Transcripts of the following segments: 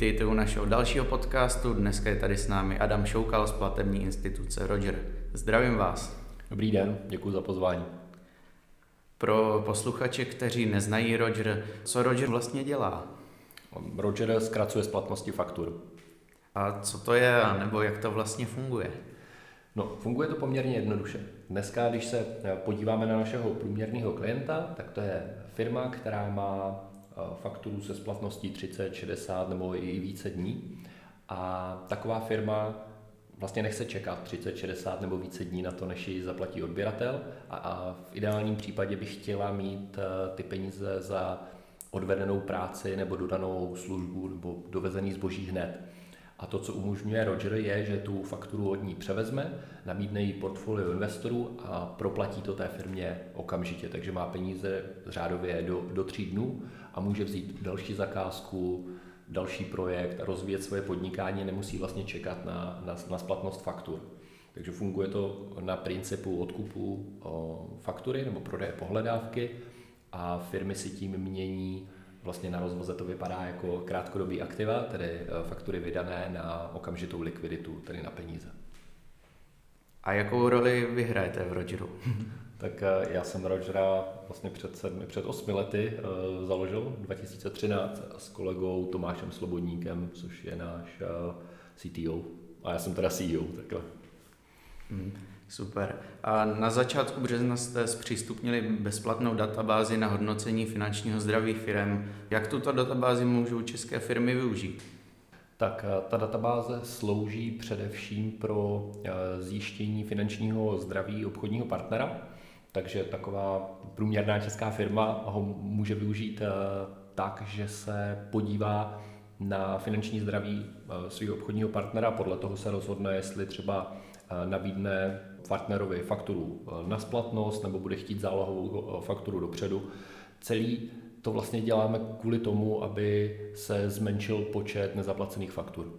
Vítejte u našeho dalšího podcastu. Dneska je tady s námi Adam Šoukal z platební instituce Roger. Zdravím vás. Dobrý den, děkuji za pozvání. Pro posluchače, kteří neznají Roger, co Roger vlastně dělá? Roger zkracuje splatnosti faktur. A co to je, nebo jak to vlastně funguje? No, funguje to poměrně jednoduše. Dneska, když se podíváme na našeho průměrného klienta, tak to je firma, která má fakturu se splatností 30, 60 nebo i více dní. A taková firma vlastně nechce čekat 30, 60 nebo více dní na to, než ji zaplatí odběratel a, a v ideálním případě bych chtěla mít eh, ty peníze za odvedenou práci nebo dodanou službu nebo dovezený zboží hned. A to, co umožňuje Roger, je, že tu fakturu od ní převezme, nabídne jí portfolio investorů a proplatí to té firmě okamžitě. Takže má peníze řádově do, do tří dnů a může vzít další zakázku, další projekt rozvíjet svoje podnikání, nemusí vlastně čekat na, na, na splatnost faktur. Takže funguje to na principu odkupu o, faktury nebo prodeje pohledávky a firmy si tím mění vlastně na rozvoze to vypadá jako krátkodobý aktiva, tedy e, faktury vydané na okamžitou likviditu, tedy na peníze. A jakou roli vy hrajete v Rogeru? tak e, já jsem Rogera vlastně před, sedmi, před osmi lety uh, založil, 2013, s kolegou Tomášem Slobodníkem, což je náš uh, CTO. A já jsem teda CEO, takhle. Hmm. Super. A na začátku března jste zpřístupnili bezplatnou databázi na hodnocení finančního zdraví firm. Jak tuto databázi můžou české firmy využít? Tak eh, ta databáze slouží především pro eh, zjištění finančního zdraví obchodního partnera, takže taková průměrná česká firma ho může využít eh, tak, že se podívá na finanční zdraví svého obchodního partnera, podle toho se rozhodne, jestli třeba nabídne partnerovi fakturu eh, na splatnost nebo bude chtít zálohovou eh, fakturu dopředu. Celý to vlastně děláme kvůli tomu, aby se zmenšil počet nezaplacených faktur.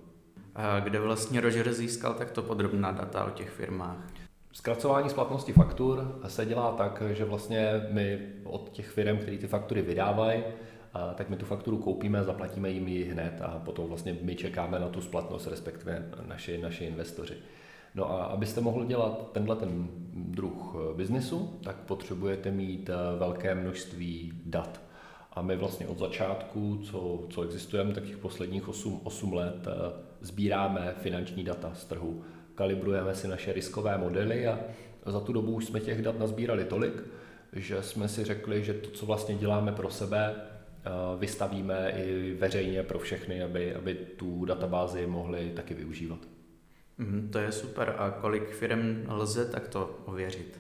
A kde vlastně Roger získal takto podrobná data o těch firmách? Zkracování splatnosti faktur se dělá tak, že vlastně my od těch firm, které ty faktury vydávají, tak my tu fakturu koupíme, zaplatíme jim ji hned a potom vlastně my čekáme na tu splatnost, respektive naši, naši investoři. No a abyste mohli dělat tenhle ten druh eh, biznesu, tak potřebujete mít eh, velké množství dat. A my vlastně od začátku, co, co existujeme, tak těch posledních 8, 8 let eh, sbíráme finanční data z trhu, kalibrujeme si naše riskové modely a za tu dobu už jsme těch dat nazbírali tolik, že jsme si řekli, že to, co vlastně děláme pro sebe, vystavíme i veřejně pro všechny, aby, aby tu databázi mohli taky využívat. Mm, to je super. A kolik firm lze takto ověřit?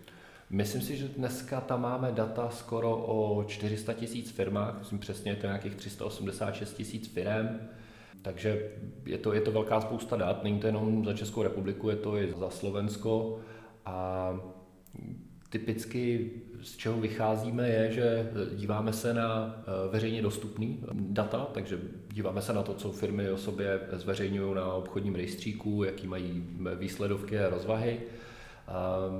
Myslím si, že dneska tam máme data skoro o 400 tisíc firmách, myslím přesně, je to nějakých 386 tisíc firm, takže je to, je to velká spousta dat, není to jenom za Českou republiku, je to i za Slovensko a typicky z čeho vycházíme je, že díváme se na eh, veřejně dostupný data, takže díváme se na to, co firmy o sobě zveřejňují na obchodním rejstříku, jaký mají výsledovky a rozvahy.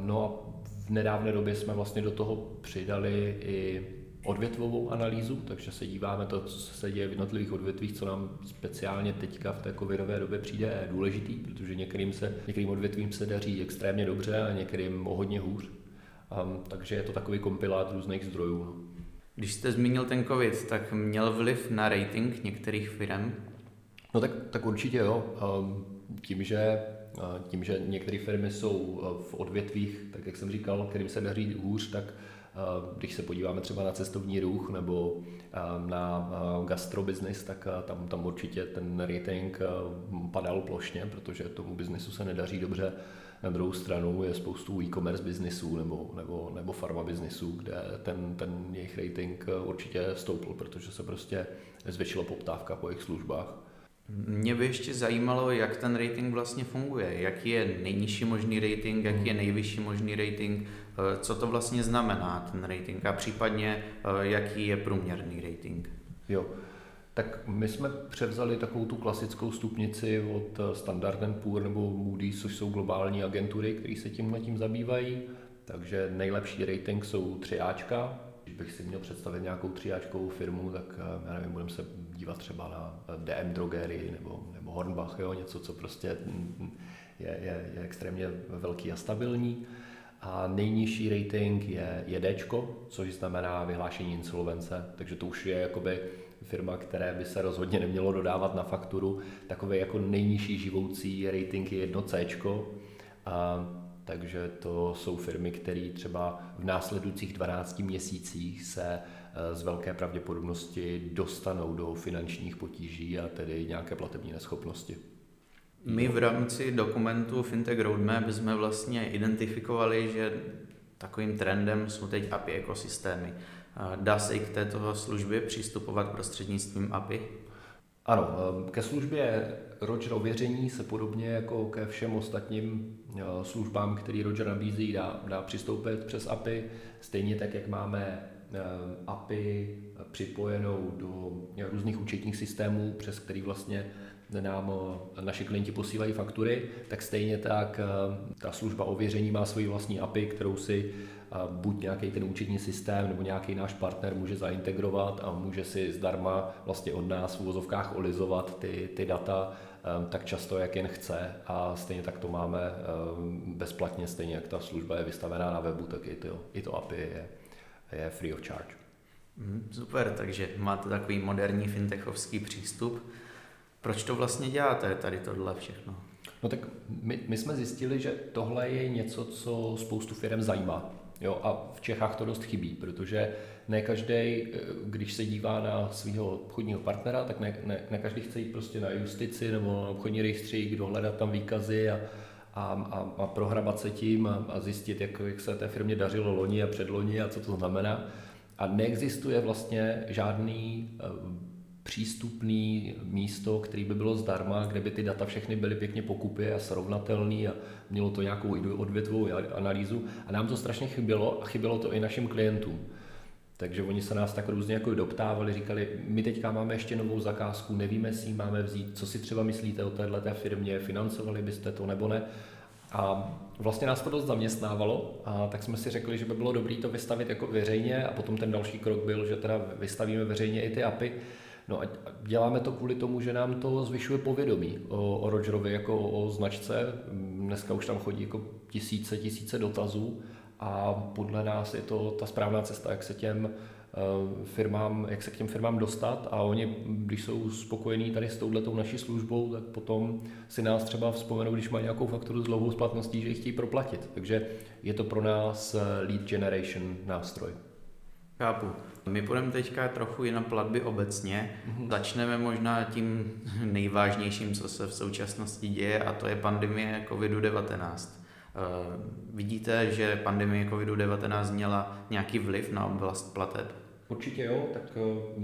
No a v nedávné době jsme vlastně do toho přidali i odvětvovou analýzu, takže se díváme to, co se děje v jednotlivých odvětvích, co nám speciálně teďka v té covidové době přijde důležitý, protože některým, se, některým odvětvím se daří extrémně dobře a některým o hodně hůř. Um, takže je to takový kompilát různých zdrojů. No. Když jste zmínil ten COVID, tak měl vliv na rating některých firm? No tak, tak určitě jo. Um, tím, že, uh, tím, že některé firmy jsou uh, v odvětvích, tak jak jsem říkal, kterým se daří hůř, tak uh, když se podíváme třeba na cestovní ruch nebo um, na gastrobiznis, tak tam, tam určitě ten rating padal plošně, protože tomu biznesu se nedaří dobře na druhou stranu je spoustu e-commerce biznisů nebo, nebo, nebo pharma biznisů, kde ten, ten jejich rating určitě stoupl, protože se prostě zvětšila poptávka po jejich službách. Mě by ještě zajímalo, jak ten rating vlastně funguje. Jaký je nejnižší možný rating, jaký je nejvyšší možný rating, eh, co to vlastně znamená ten rating a případně eh, jaký je průměrný rating. Jo, tak my jsme převzali takovou tu klasickou stupnici od eh, Standard Poor nebo Moody's, což jsou globální agentury, které se tímhle tím zabývají. Takže nejlepší rating jsou 3Ačka, Když bych si měl představit nějakou tříáčkovou firmu, tak eh, já nevím, budeme se dívat třeba na DM Drogery nebo, nebo Hornbach, jo, něco, co prostě mm, je, je, je extrémně velký a stabilní. A nejnižší rating je, je což znamená vyhlášení insolvence, takže to už je jakoby firma, které by se rozhodně nemělo dodávat na fakturu. Takové jako nejnižší živoucí rating je jedno C. A, takže to jsou firmy, které třeba v následujících 12 měsících se e, z velké pravděpodobnosti dostanou do finančních potíží a tedy nějaké platební neschopnosti. My v rámci dokumentu Fintech Roadmap jsme vlastně identifikovali, že takovým trendem jsou teď API ekosystémy. Dá se i k této službě přistupovat prostřednictvím API? Ano, eh, ke službě Roger ověření se podobně jako ke všem ostatním eh, službám, který Roger nabízí, dá, dá přistoupit přes API. Stejně tak, jak máme eh, API připojenou do různých účetních systémů, přes který vlastně nám naši klienti posílají faktury, tak stejně tak ta služba ověření má svoji vlastní API, kterou si buď nějaký ten účetní systém nebo nějaký náš partner může zaintegrovat a může si zdarma vlastně od nás v uvozovkách olizovat ty, ty data tak často, jak jen chce a stejně tak to máme bezplatně, stejně jak ta služba je vystavená na webu, tak i to, i to API je, je free of charge. Mhm, super, takže máte takový moderní fintechovský přístup. Proč to vlastně děláte, tady tohle všechno? No tak my, my jsme zjistili, že tohle je něco, co spoustu firm zajímá. Jo, a v Čechách to dost chybí, protože ne každý, eh, když se dívá na svého obchodního partnera, tak ne, ne, ne každý chce jít prostě na justici nebo na obchodní rejstřík, dohledat tam výkazy a, a, a, a prohrabat se tím a, a zjistit, jak, jak se té firmě dařilo loni a předloni a co to znamená. A neexistuje vlastně žádný eh, přístupný místo, který by bylo zdarma, kde by ty data všechny byly pěkně pokupy a srovnatelné a mělo to nějakou odvětvou analýzu. A nám to strašně chybělo a chybělo to i našim klientům. Takže oni se nás tak různě jako doptávali, říkali, my teďka máme ještě novou zakázku, nevíme, jestli ji máme vzít, co si třeba myslíte o této firmě, financovali byste to nebo ne. A vlastně nás to dost zaměstnávalo, a tak jsme si řekli, že by bylo dobré to vystavit jako veřejně a potom ten další krok byl, že teda vystavíme veřejně i ty API. No a děláme to kvůli tomu, že nám to zvyšuje povědomí o, o Rogerovi jako o, o značce. Dneska už tam chodí jako tisíce, tisíce dotazů a podle nás je to ta správná cesta, jak se těm eh, firmám, jak se k těm firmám dostat a oni, když jsou spokojení tady s touhletou naší službou, tak potom si nás třeba vzpomenou, když mají nějakou fakturu s dlouhou splatností, že ji chtějí proplatit. Takže je to pro nás eh, lead generation nástroj. Chápu. My půjdeme teďka trochu i na platby obecně. Mm-hmm. Začneme možná tím nejvážnějším, co se v současnosti děje, a to je pandemie COVID-19. Uh, vidíte, že pandemie COVID-19 měla nějaký vliv na oblast plateb? Určitě jo, tak uh,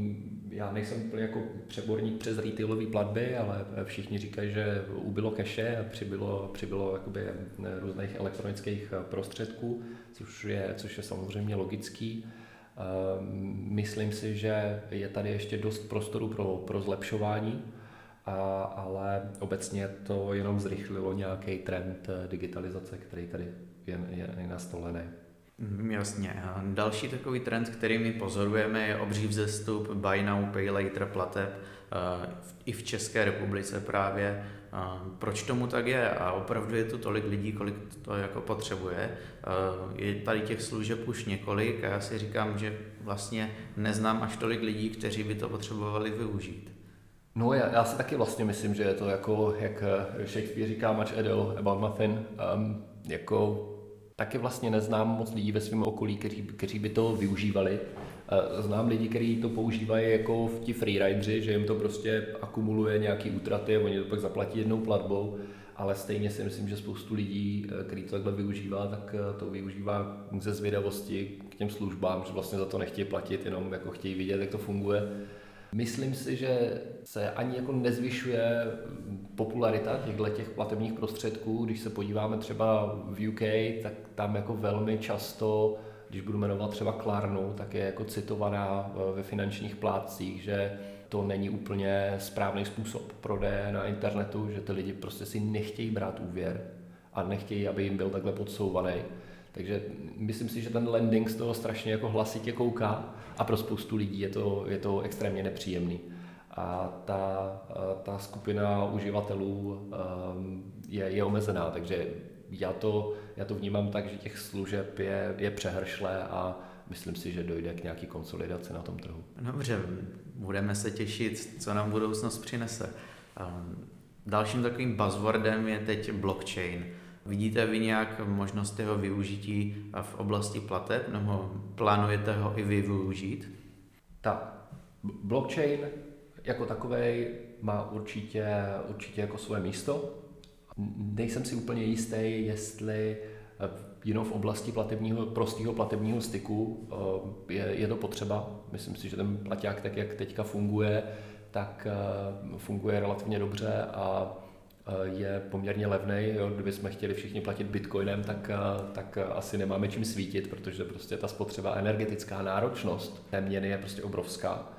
já nejsem úplně jako přeborník přes retailové platby, ale všichni říkají, že ubylo keše a přibylo, přibylo jakoby různých elektronických prostředků, což je, což je samozřejmě logický. Ehm, myslím si, že je tady ještě dost prostoru pro, pro zlepšování, a, ale obecně to jenom zrychlilo nějaký trend eh, digitalizace, který tady je, je, je nastolený. Mm, jasně. Další takový trend, který my pozorujeme, je obří vzestup buy now, pay later plateb i v České republice právě proč tomu tak je a opravdu je tu tolik lidí, kolik to jako potřebuje. Je tady těch služeb už několik a já si říkám, že vlastně neznám až tolik lidí, kteří by to potřebovali využít. No já, já si taky vlastně myslím, že je to jako, jak Shakespeare říká, much ado about nothing. Um, jako taky vlastně neznám moc lidí ve svém okolí, kteří, kteří by to využívali. Znám lidi, kteří to používají jako v ti freerideri, že jim to prostě akumuluje nějaký útraty a oni to pak zaplatí jednou platbou, ale stejně si myslím, že spoustu lidí, eh, který to takhle využívá, tak eh, to využívá ze zvědavosti k těm službám, že vlastně za to nechtějí platit, jenom jako chtějí vidět, jak to funguje. Myslím si, že se ani jako nezvyšuje popularita těchto těch platebních prostředků. Když se podíváme třeba v UK, tak tam jako velmi často když budu jmenovat třeba Klarnu, tak je jako citovaná eh, ve finančních plátcích, že to není úplně správný způsob prodeje na internetu, že ty lidi prostě si nechtějí brát úvěr a nechtějí, aby jim byl takhle podsouvaný. Takže myslím si, že ten landing z toho strašně jako hlasitě kouká a pro spoustu lidí je to, je to extrémně nepříjemný. A ta, ta skupina uživatelů ehm, je, je omezená, takže já to, já to vnímám tak, že těch služeb je, je přehršle a myslím si, že dojde k nějaký konsolidaci na tom trhu. Dobře, budeme se těšit, co nám budoucnost přinese. Ehm, dalším takovým buzzwordem je teď blockchain. Vidíte vy nějak možnost jeho využití v oblasti plateb, nebo plánujete ho i vy využít? Tak, blockchain jako takový má určitě, určitě jako své místo. Nejsem si úplně jistý, jestli jenom v oblasti platebního, prostého platebního styku eh, je, je to potřeba. Myslím si, že ten plaťák, tak jak teďka funguje, tak eh, funguje relativně dobře a eh, je poměrně levný. Kdyby jsme chtěli všichni platit bitcoinem, tak, tak asi nemáme čím svítit, protože prostě ta spotřeba energetická náročnost té měny je prostě obrovská.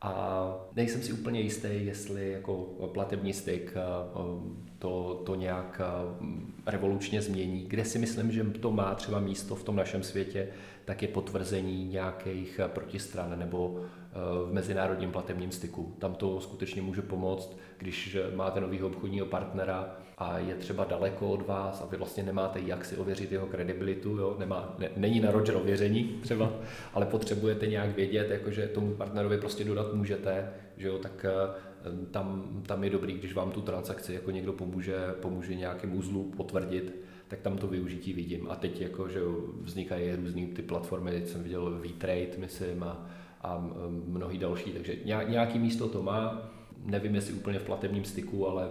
A nejsem si úplně jistý, jestli jako platební styk eh, to, to nějak eh, revolučně změní. Kde si myslím, že to má třeba místo v tom našem světě, tak je potvrzení nějakých protistran nebo eh, v mezinárodním platebním styku. Tam to skutečně může pomoct, když máte nového obchodního partnera a je třeba daleko od vás a vy vlastně nemáte jak si ověřit jeho kredibilitu, jo? Nemá, ne, není na Roger ověření třeba, ale potřebujete nějak vědět, jakože tomu partnerovi prostě dodat můžete, že jo? tak eh, tam, tam je dobrý, když vám tu transakci jako někdo pomůže, pomůže nějakým uzlu potvrdit, tak tam to využití vidím. A teď jako, že vznikají různé ty platformy, teď jsem viděl V-Trade, myslím, a, a mnohý další, takže nějaký místo to má nevím, jestli úplně v platebním styku, ale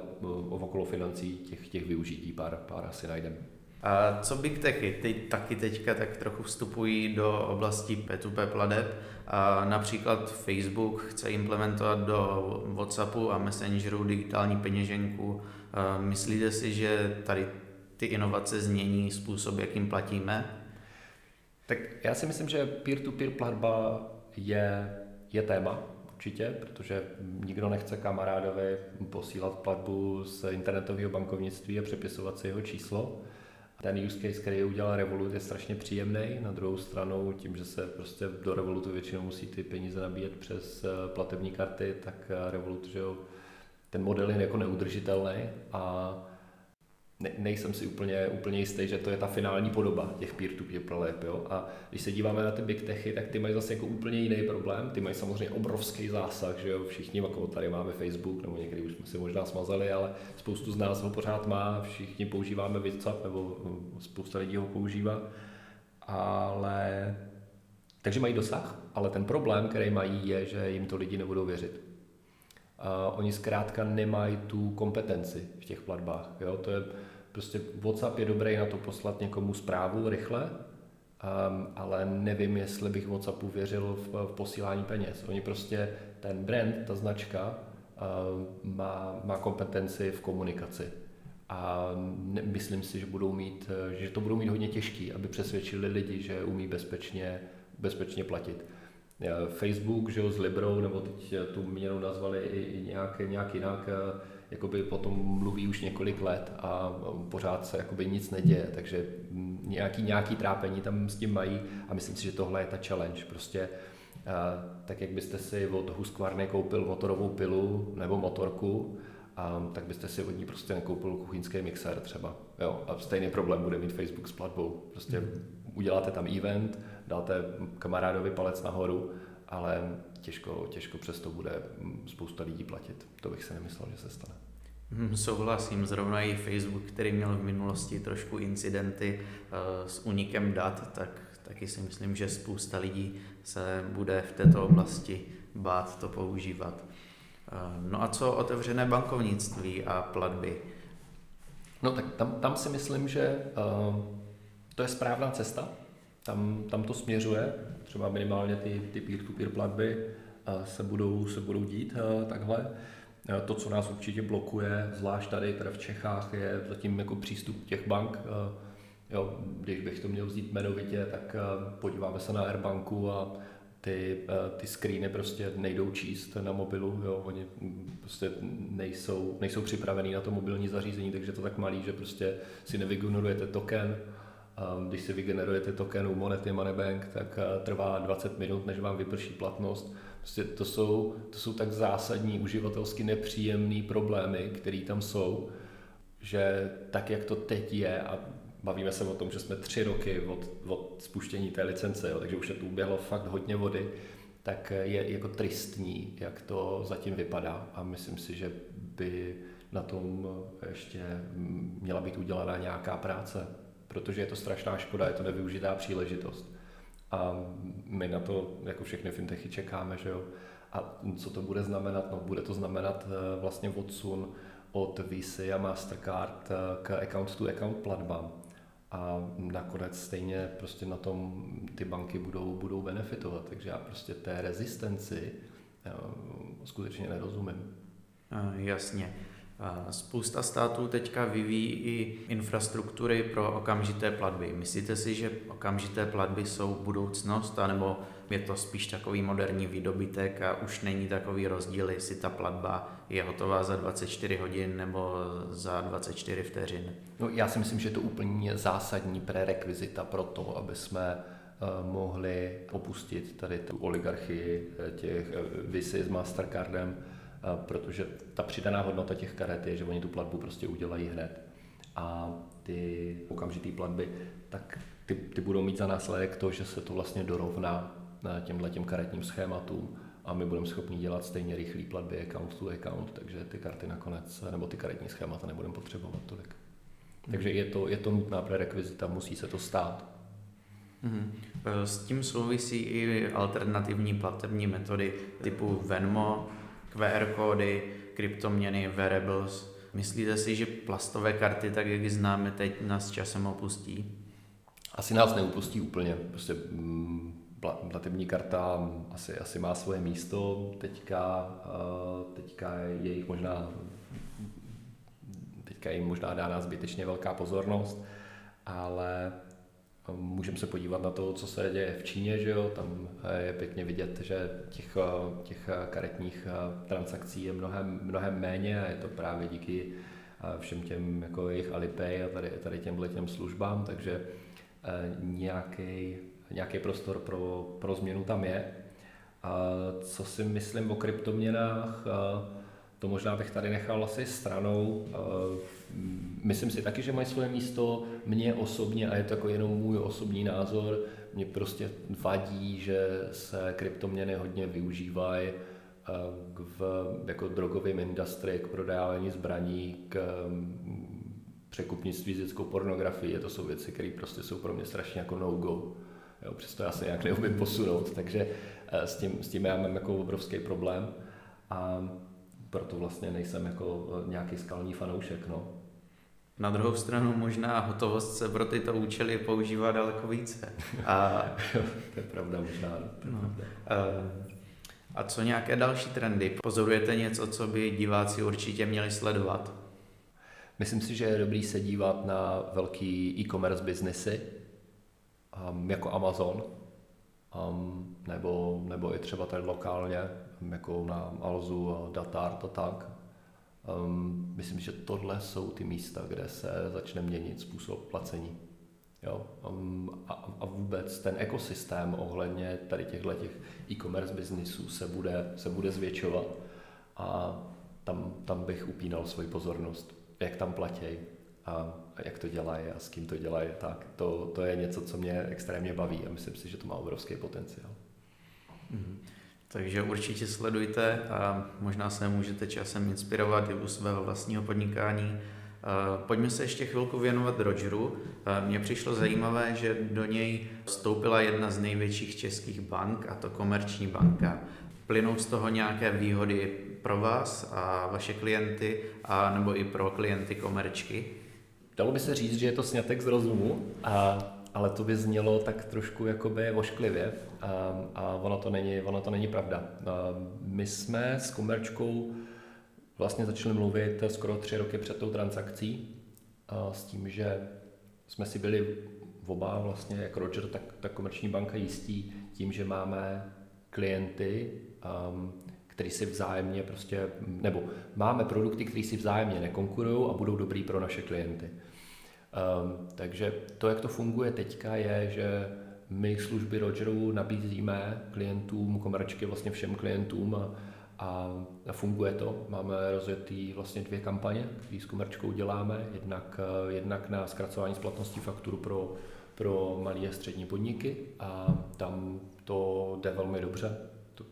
okolo financí těch, těch využití pár, pár asi najdeme. A co Big Techy? Ty taky teďka tak trochu vstupují do oblasti P2P pladeb. A například Facebook chce implementovat do WhatsAppu a Messengeru digitální peněženku. A myslíte si, že tady ty inovace změní způsob, jakým platíme? Tak já si myslím, že peer-to-peer platba je, je téma, určitě, protože nikdo nechce kamarádovi posílat platbu z internetového bankovnictví a přepisovat si jeho číslo. Ten use case, který udělal Revolut, je strašně příjemný. Na druhou stranu, tím, že se prostě do Revolutu většinou musí ty peníze nabíjet přes eh, platební karty, tak eh, Revolut, že jo, ten model je jako neudržitelný a ne, nejsem si úplně, úplně jistý, že to je ta finální podoba těch peer-to-peer prolep. Jo? A když se díváme na ty big techy, tak ty mají zase jako úplně jiný problém. Ty mají samozřejmě obrovský zásah, že jo? všichni, jako tady máme Facebook, nebo někdy už jsme si možná smazali, ale spoustu z nás ho pořád má, všichni používáme WhatsApp, nebo spousta lidí ho používá. Ale takže mají dosah, ale ten problém, který mají, je, že jim to lidi nebudou věřit. Oni zkrátka nemají tu kompetenci v těch platbách. Jo? To je, prostě WhatsApp je dobrý na to poslat někomu zprávu rychle, um, ale nevím, jestli bych WhatsAppu věřil v, v posílání peněz. Oni prostě, ten brand, ta značka, uh, má, má kompetenci v komunikaci. A ne, myslím si, že, budou mít, že to budou mít hodně těžký, aby přesvědčili lidi, že umí bezpečně, bezpečně platit. Facebook, že jo, s Librou, nebo teď tu měnu nazvali i, nějak, nějak jinak, eh, jakoby potom mluví už několik let a pořád se jakoby nic neděje, takže nějaký, nějaký trápení tam s tím mají a myslím si, že tohle je ta challenge. Prostě eh, tak jak byste si od Husqvarny koupil motorovou pilu nebo motorku, a, tak byste si od ní prostě nekoupil kuchyňský mixer třeba. Jo, a stejný problém bude mít Facebook s platbou. Prostě mm. uděláte tam event, dáte kamarádovi palec nahoru, ale těžko, těžko přesto bude spousta lidí platit. To bych se nemyslel, že se stane. Hmm, souhlasím, zrovna i Facebook, který měl v minulosti trošku incidenty uh, s unikem dat, tak taky si myslím, že spousta lidí se bude v této oblasti bát to používat. Uh, no a co otevřené bankovnictví a platby? No tak tam, tam si myslím, že uh, to je správná cesta, tam, tam to směřuje, třeba minimálně ty, ty peer-to-peer platby eh, se budou, se budou dít eh, takhle. To, co nás určitě blokuje, zvlášť tady, tady v Čechách, je zatím jako přístup těch bank. Jo, když bych to měl vzít jmenovitě, tak podíváme se na Airbanku a ty, ty screeny prostě nejdou číst na mobilu, jo, oni prostě nejsou, nejsou připravený na to mobilní zařízení, takže to tak malý, že prostě si nevygenerujete token, Když si vygenerujete token u monety Moneybank, tak trvá 20 minut, než vám vyprší platnost. Prostě to jsou, to jsou tak zásadní, uživatelsky nepříjemné problémy, které tam jsou, že tak, jak to teď je, a bavíme se o tom, že jsme tři roky od, od spuštění té licence, jo, takže už je tu uběhlo fakt hodně vody, tak je jako tristní, jak to zatím vypadá a myslím si, že by na tom ještě měla být udělaná nějaká práce, protože je to strašná škoda, je to nevyužitá příležitost. A my na to, jako všechny fintechy, čekáme, že jo. A co to bude znamenat? No, bude to znamenat eh, vlastně odsun od Visa a Mastercard eh, k account-to-account platbám. A nakonec stejně prostě na tom ty banky budou, budou benefitovat. Takže já prostě té rezistenci eh, skutečně nerozumím. Jasně. Spousta států teďka vyvíjí i infrastruktury pro okamžité platby. Myslíte si, že okamžité platby jsou budoucnost, anebo je to spíš takový moderní výdobytek a už není takový rozdíl, jestli ta platba je hotová za 24 hodin nebo za 24 vteřin? No, já si myslím, že to úplně zásadní prerekvizita pro to, aby jsme eh, mohli opustit tady tu oligarchii eh, těch eh, Visy s Mastercardem, protože ta přidaná hodnota těch karet je, že oni tu platbu prostě udělají hned. A ty okamžitý platby, tak ty, ty budou mít za následek to, že se to vlastně dorovná těmhle těm karetním schématům a my budeme schopni dělat stejně rychlé platby account to account, takže ty karty nakonec, nebo ty karetní schémata nebudeme potřebovat tolik. Takže je to, je to nutná prerekvizita, musí se to stát. Mhm. S tím souvisí i alternativní platební metody typu Venmo, QR kódy, kryptoměny, wearables. Myslíte si, že plastové karty, tak jak známe teď, nás časem opustí? Asi nás neupustí úplně. Prostě mm, platební karta asi, asi má svoje místo. Teďka, eh, teďka je jich možná teďka jim možná dána zbytečně velká pozornost, ale Můžeme se podívat na to, co se děje v Číně, že jo? tam je pěkně vidět, že těch, těch karetních transakcí je mnohem, mnohem méně a je to právě díky všem těm jako jejich Alipay a tady, tady těmhle těm službám, takže nějaký, nějaký prostor pro, pro změnu tam je. A co si myslím o kryptoměnách, to možná bych tady nechal asi stranou. Myslím si taky, že mají svoje místo. Mně osobně, a je to jako jenom můj osobní názor, mě prostě vadí, že se kryptoměny hodně využívají v jako drogovém industrii, k prodávání zbraní, k překupnictví s dětskou pornografií. To jsou věci, které prostě jsou pro mě strašně jako no-go. Jo, přesto já se nějak neumím posunout, takže s tím, s tím já mám jako obrovský problém. A proto vlastně nejsem jako e, nějaký skalní fanoušek. No. Na druhou stranu možná hotovost se pro tyto účely používá daleko více. A, to je pravda možná. To je no. pravda. A co nějaké další trendy? Pozorujete něco, co by diváci určitě měli sledovat? Myslím si, že je dobrý se dívat na velký e-commerce biznesy, um, jako Amazon, um, nebo, nebo i třeba tady lokálně, jako na Alzu a Datart a tak. Um, myslím, že tohle jsou ty místa, kde se začne měnit způsob placení. Jo? Um, a, a vůbec ten ekosystém ohledně tady těchto těch e-commerce biznisů se bude, se bude zvětšovat a tam, tam bych upínal svoji pozornost, jak tam platí a jak to dělají a s kým to dělají. Tak to, to je něco, co mě extrémně baví a myslím si, že to má obrovský potenciál. Mm-hmm. Takže určitě sledujte a možná se můžete časem inspirovat i u svého vlastního podnikání. Pojďme se ještě chvilku věnovat Rogeru. Mně přišlo zajímavé, že do něj vstoupila jedna z největších českých bank, a to Komerční banka. Plynou z toho nějaké výhody pro vás a vaše klienty, a nebo i pro klienty komerčky? Dalo by se říct, že je to snětek z rozumu, a, ale to by znělo tak trošku jakoby ošklivě a, a ono, to není, ono to není pravda. A my jsme s komerčkou vlastně začali mluvit skoro tři roky před tou transakcí s tím, že jsme si byli oba vlastně, jak Roger, tak, tak komerční banka jistí tím, že máme klienty, um, který si vzájemně prostě, nebo máme produkty, které si vzájemně nekonkurují a budou dobrý pro naše klienty. Um, takže to, jak to funguje teďka, je, že my služby Rogeru nabízíme klientům, komerčky vlastně všem klientům a, a funguje to. Máme rozjetý vlastně dvě kampaně, které s komerčkou děláme. Jednak, jednak na zkracování splatnosti fakturu pro, pro malé a střední podniky a tam to jde velmi dobře. To,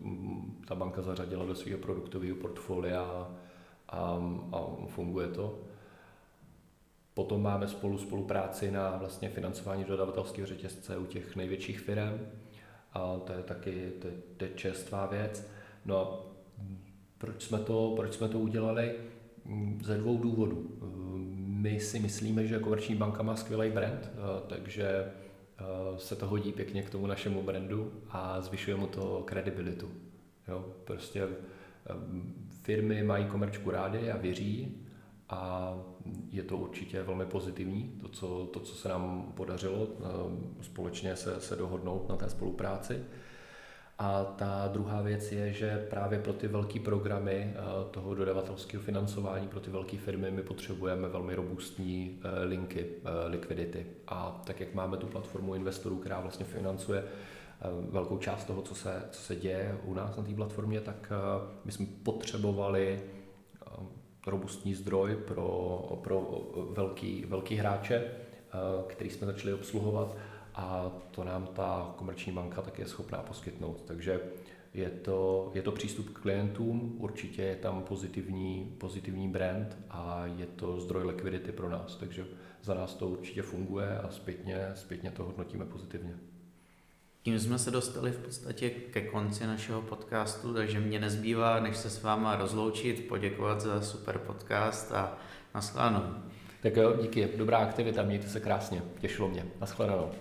ta banka zařadila do svého produktového portfolia a, a funguje to. Potom máme spolu spolupráci na vlastně financování dodavatelského řetězce u těch největších firm. A to je taky to je, to je čerstvá věc. No a proč jsme, to, proč jsme to udělali? Ze dvou důvodů. My si myslíme, že Komerční banka má skvělý brand, takže se to hodí pěkně k tomu našemu brandu a zvyšuje mu to kredibilitu. Jo, prostě firmy mají komerčku rády a věří a je to určitě velmi pozitivní, to, co, to, co se nám podařilo eh, společně se, se dohodnout na té spolupráci. A ta druhá věc je, že právě pro ty velké programy eh, toho dodavatelského financování, pro ty velké firmy, my potřebujeme velmi robustní eh, linky likvidity. A tak, jak máme tu platformu investorů, která vlastně financuje velkou část toho, co se, co se děje u nás na té platformě, tak my jsme potřebovali robustní zdroj pro, pro velký, velký hráče, eh, který jsme začali obsluhovat a to nám ta komerční banka také je schopná poskytnout. Takže je to, je to přístup k klientům, určitě je tam pozitivní, pozitivní brand a je to zdroj likvidity pro nás, takže za nás to určitě funguje a zpětně, zpětně to hodnotíme pozitivně. Tím jsme se dostali v podstatě ke konci našeho podcastu, takže mě nezbývá, než se s váma rozloučit, poděkovat za super podcast a nashledanou. Tak jo, díky, dobrá aktivita, mějte se krásně, těšilo mě, nashledanou.